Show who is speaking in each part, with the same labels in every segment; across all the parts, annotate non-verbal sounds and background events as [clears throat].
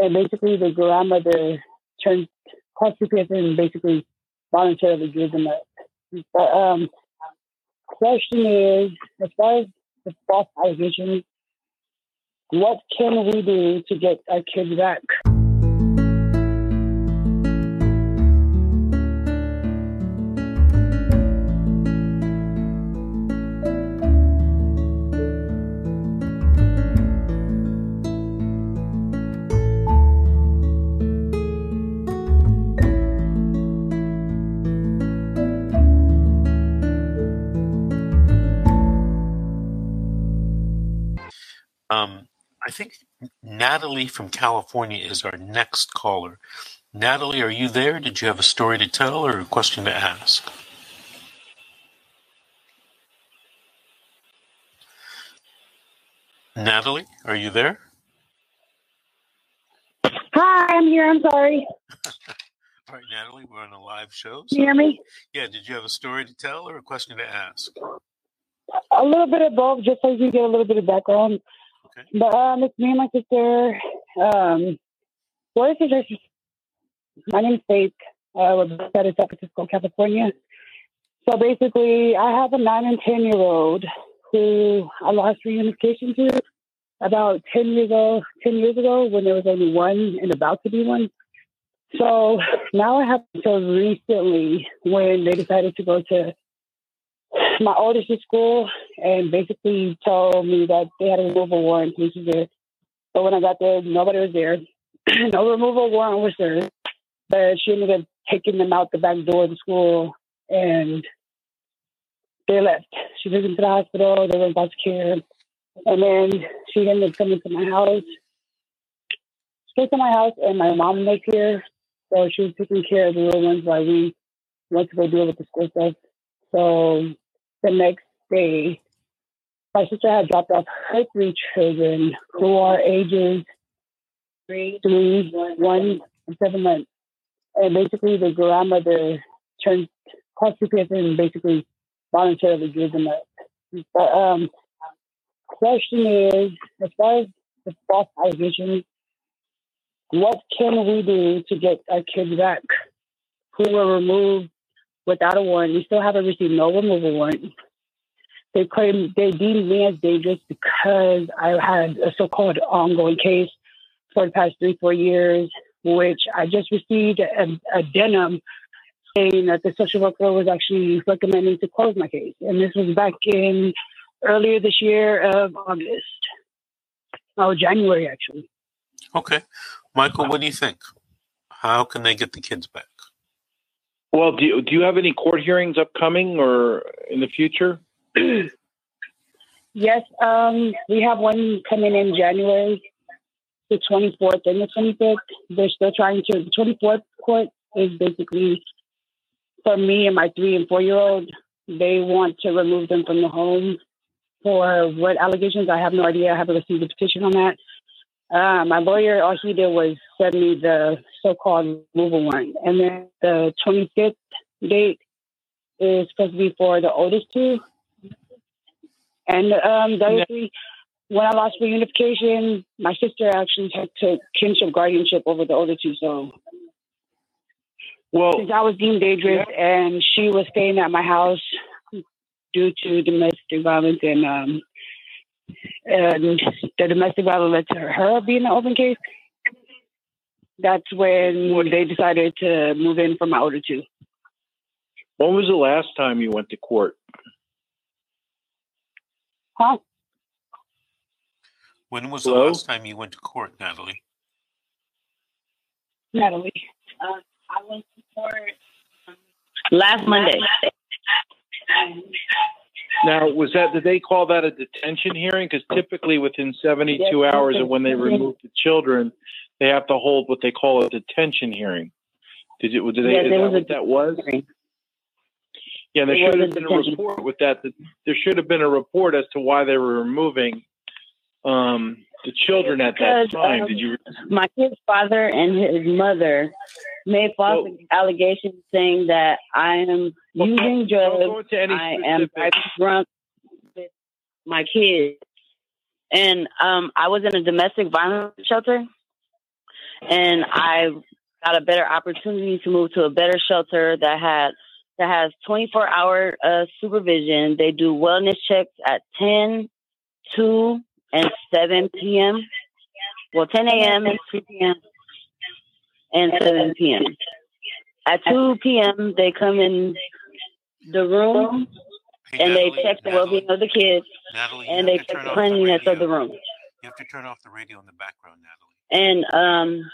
Speaker 1: and basically the grandmother turned calls CPS and basically voluntarily gives them up. But um, question is, as far as the false allegations, what can we do to get our kids back?
Speaker 2: Um, I think Natalie from California is our next caller. Natalie, are you there? Did you have a story to tell or a question to ask? Natalie, are you there?
Speaker 1: Hi, I'm here. I'm sorry. [laughs]
Speaker 2: All right, Natalie, we're on a live show.
Speaker 1: Can you hear me?
Speaker 2: Yeah, did you have a story to tell or a question to ask?
Speaker 1: A little bit of both, just so you get a little bit of background.
Speaker 2: Okay.
Speaker 1: But um, it's me and my sister. Um, what is it? My name is Faith. Uh, we're of San Francisco, California. So basically, I have a nine and ten year old who I lost reunification to about ten years ago. Ten years ago, when there was only one and about to be one. So now I have until recently when they decided to go to my oldest school and basically told me that they had a removal warrant, which is there. But when I got there, nobody was there. [clears throat] no removal warrant was there. But she ended up taking them out the back door of the school and they left. She took them to the hospital, they back to care. And then she ended up coming to my house. She came to my house and my mom was here. So she was taking care of the little ones while we went to go deal with the school stuff. So the next day, my sister had dropped off her three children who are ages three, three, one, and seven months. And basically, the grandmother turned CPS and basically voluntarily gives them up. But um, question is, as far as the false allegations, what can we do to get our kids back who were removed without a warrant? We still haven't received no removal warrant. They claim they deemed me as dangerous because I had a so-called ongoing case for the past three, four years, which I just received a, a denim saying that the social worker was actually recommending to close my case. And this was back in earlier this year of August. Oh, January, actually.
Speaker 2: Okay. Michael, what do you think? How can they get the kids back?
Speaker 3: Well, do you, do you have any court hearings upcoming or in the future? [clears throat]
Speaker 1: Yes, um, we have one coming in January, the 24th and the 25th. They're still trying to, the 24th court is basically for me and my three and four year old. They want to remove them from the home for what allegations? I have no idea. I haven't received a petition on that. Uh, my lawyer, all he did was send me the so-called removal warrant. And then the 25th date is supposed to be for the oldest two. And um, the other when I lost reunification, my sister actually had took kinship guardianship over the older two. So
Speaker 3: Well,
Speaker 1: since I was deemed dangerous and she was staying at my house due to domestic violence and um and the domestic violence led to her being an open case. That's when they decided to move in for my older two.
Speaker 3: when was the last time you went to court?
Speaker 1: Huh?
Speaker 2: When was the last time you went to court, Natalie?
Speaker 1: Natalie.
Speaker 4: Uh, I went to court um, last Monday.
Speaker 3: Now, was that did they call that a detention hearing? Because typically within 72
Speaker 1: Yes,
Speaker 3: hours
Speaker 1: okay.
Speaker 3: of when they remove the children, they have to hold what they call a detention hearing. Did it? Did they?
Speaker 1: Yes,
Speaker 3: is
Speaker 1: there
Speaker 3: that
Speaker 1: was a
Speaker 3: that was?
Speaker 1: hearing.
Speaker 3: Yeah, there should have been a report with that. that- There should have been a report as to why they were removing um, the children at that time.
Speaker 4: um,
Speaker 3: Did you?
Speaker 4: My kid's father and his mother made false
Speaker 3: Well-
Speaker 4: allegations saying that I am
Speaker 3: Well,
Speaker 4: using drugs. I am drunk with my kids. And um, I was in a domestic violence shelter.
Speaker 5: and I got a better opportunity to move to a better shelter that had that has 24 hour uh, supervision. They do wellness checks at 10, 2, and 7 p.m. Well, 10 a.m. and 2 p.m. and 7 p.m. At 2 p.m., they come in the room
Speaker 2: Hey,
Speaker 5: and they check the well-being of the kids
Speaker 2: Natalie,
Speaker 5: and they check the
Speaker 2: off the
Speaker 5: cleanliness of the room.
Speaker 2: You have to turn off the radio in the background, Natalie.
Speaker 5: and um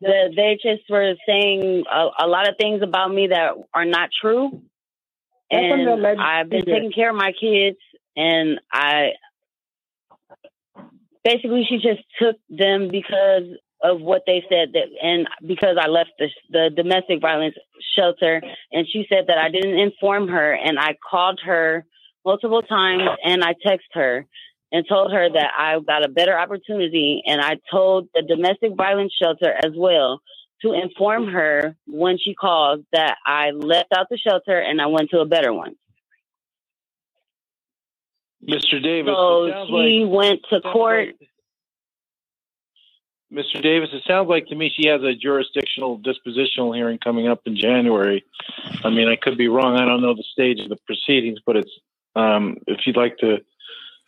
Speaker 5: the, they just were saying a, a lot of things about me that are not true. And i've been taking care of my kids and i basically she just took them because of what they said that and because i left the, the domestic violence shelter and she said that i didn't inform her and i called her multiple times and i texted her and told her that I got a better opportunity. And I told the domestic violence shelter as well to inform her when she calls that I left out the shelter and I went to a better one.
Speaker 3: Mr. Davis,
Speaker 5: So
Speaker 3: it sounds
Speaker 5: she
Speaker 3: like,
Speaker 5: went to court.
Speaker 3: like- Mr. Davis, it sounds like to me she has a jurisdictional dispositional hearing coming up in January. I mean, I could be wrong. I don't know the stage of the proceedings, but it's um, if you'd like to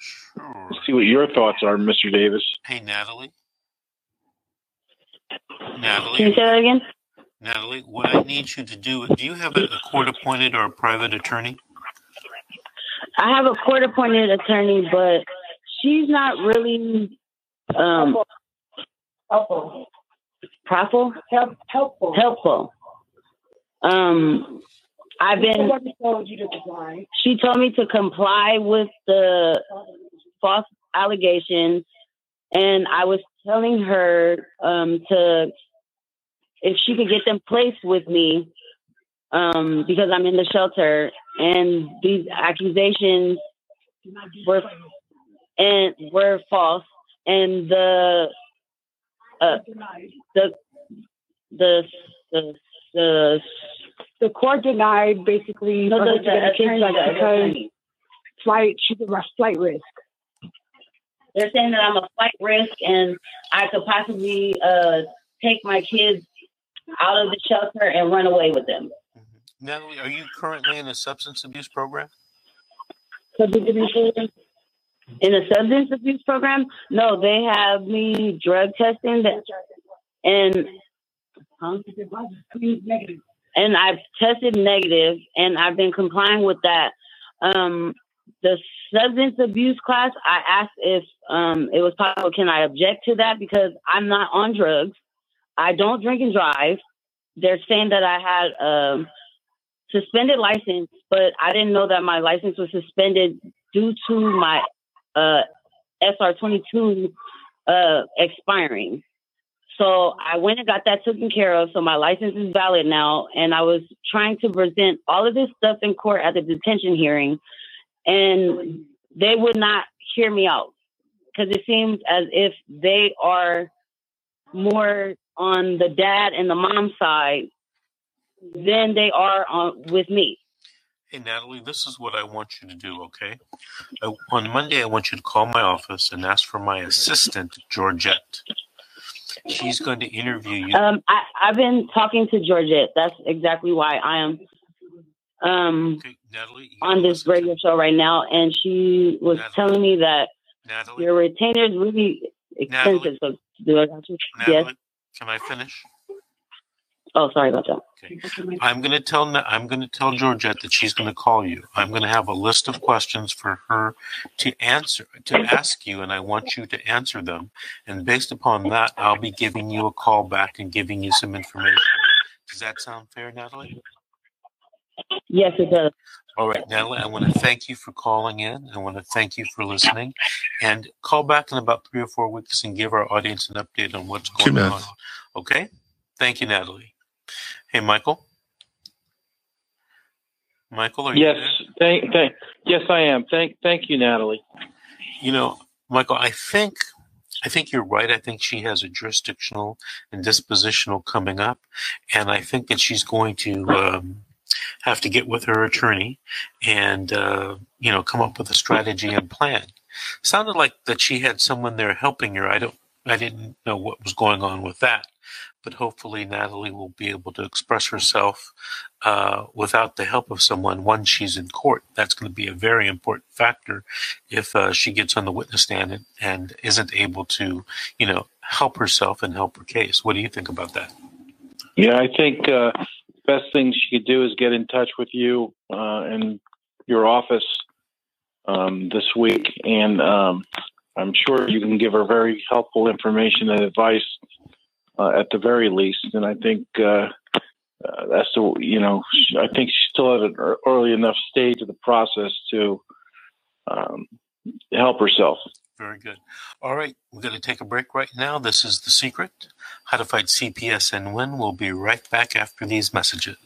Speaker 2: Sure.
Speaker 3: see what your thoughts are, Mr. Davis.
Speaker 2: Hey, Natalie. Natalie.
Speaker 5: Can you say that again?
Speaker 2: Natalie, what I need you to do, do you have a, a court appointed or a private attorney?
Speaker 5: I have a court appointed attorney, but she's not really um
Speaker 1: helpful.
Speaker 5: profitable,
Speaker 1: Help, helpful.
Speaker 5: helpful. Um I've been
Speaker 1: told you to comply.
Speaker 5: she told me to comply with the false allegations and I was telling her um, to if she could get them placed with me um, because I'm in the shelter and these accusations were and were false and the uh, the the the the
Speaker 1: The court denied basically
Speaker 5: no,
Speaker 1: for
Speaker 5: the,
Speaker 1: to get a
Speaker 5: the attorney,
Speaker 1: kickback
Speaker 5: the
Speaker 1: because flight she's a flight risk.
Speaker 5: They're saying that I'm a flight risk and I could possibly uh, take my kids out of the shelter and run away with them.
Speaker 2: Mm-hmm. Natalie, are you currently in a substance abuse program?
Speaker 1: So did you
Speaker 5: In a substance abuse program, no, they have me drug testing that, and huh?
Speaker 1: negative?
Speaker 5: And I've tested negative, and I've been complying with that. Um, the substance abuse class, I asked if um, it was possible. Can I object to that because I'm not on drugs. I don't drink and drive. They're saying that I had um, suspended license, but I didn't know that my license was suspended due to my uh, SR22 uh, expiring. So I went and got that taken care of. So my license is valid now. And I was trying to present all of this stuff in court at the detention hearing, and they would not hear me out because it seems as if they are more on the dad and the mom side than they are on with me.
Speaker 2: Hey, Natalie, this is what I want you to do, okay? I, on Monday, I want you to call my office and ask for my assistant, Georgette. She's going to interview you.
Speaker 5: Um, I, I've been talking to Georgette. That's exactly why I am um,
Speaker 2: okay, Natalie,
Speaker 5: on this radio show right now. And she was
Speaker 2: Natalie.
Speaker 5: telling me that
Speaker 2: Natalie,
Speaker 5: your retainer is really expensive. So do I got you?
Speaker 2: Natalie,
Speaker 5: Yes.
Speaker 2: can I finish?
Speaker 5: Oh, sorry about that. Okay.
Speaker 2: I'm going to tell I'm going to tell Georgette that she's going to call you. I'm going to have a list of questions for her to answer to ask you, and I want you to answer them. And based upon that, I'll be giving you a call back and giving you some information. Does that sound fair, Natalie?
Speaker 5: Yes, it does.
Speaker 2: All right, Natalie, I want to thank you for calling in. I want to thank you for listening. And call back in about three or four weeks and give our audience an update on what's going on. Okay? Thank you, Natalie. Hey, Michael? Michael, are you
Speaker 3: Yes,
Speaker 2: there?
Speaker 3: thank, thank, yes, I am. Thank, thank you, Natalie.
Speaker 2: You know, Michael, I think I think you're right. I think she has a jurisdictional and dispositional coming up, and I think that she's going to um, have to get with her attorney and uh, you know come up with a strategy and plan. Sounded like that she had someone there helping her. I don't I didn't know what was going on with that. But hopefully, Natalie will be able to express herself uh, without the help of someone once she's in court. That's going to be a very important factor if uh, she gets on the witness stand and, and isn't able to, you know, help herself and help her case. What do you think about that?
Speaker 3: Yeah, I think uh, best thing she could do is get in touch with you uh, and your office um, this week, and um, I'm sure you can give her very helpful information and advice uh, at the very least. And I think uh, uh, that's the you know I think she's still at an early enough stage of the process to um, help herself.
Speaker 2: Very good. All right, we're going to take a break right now. This is The Secret How to Fight CPS and Win. We'll be right back after these messages.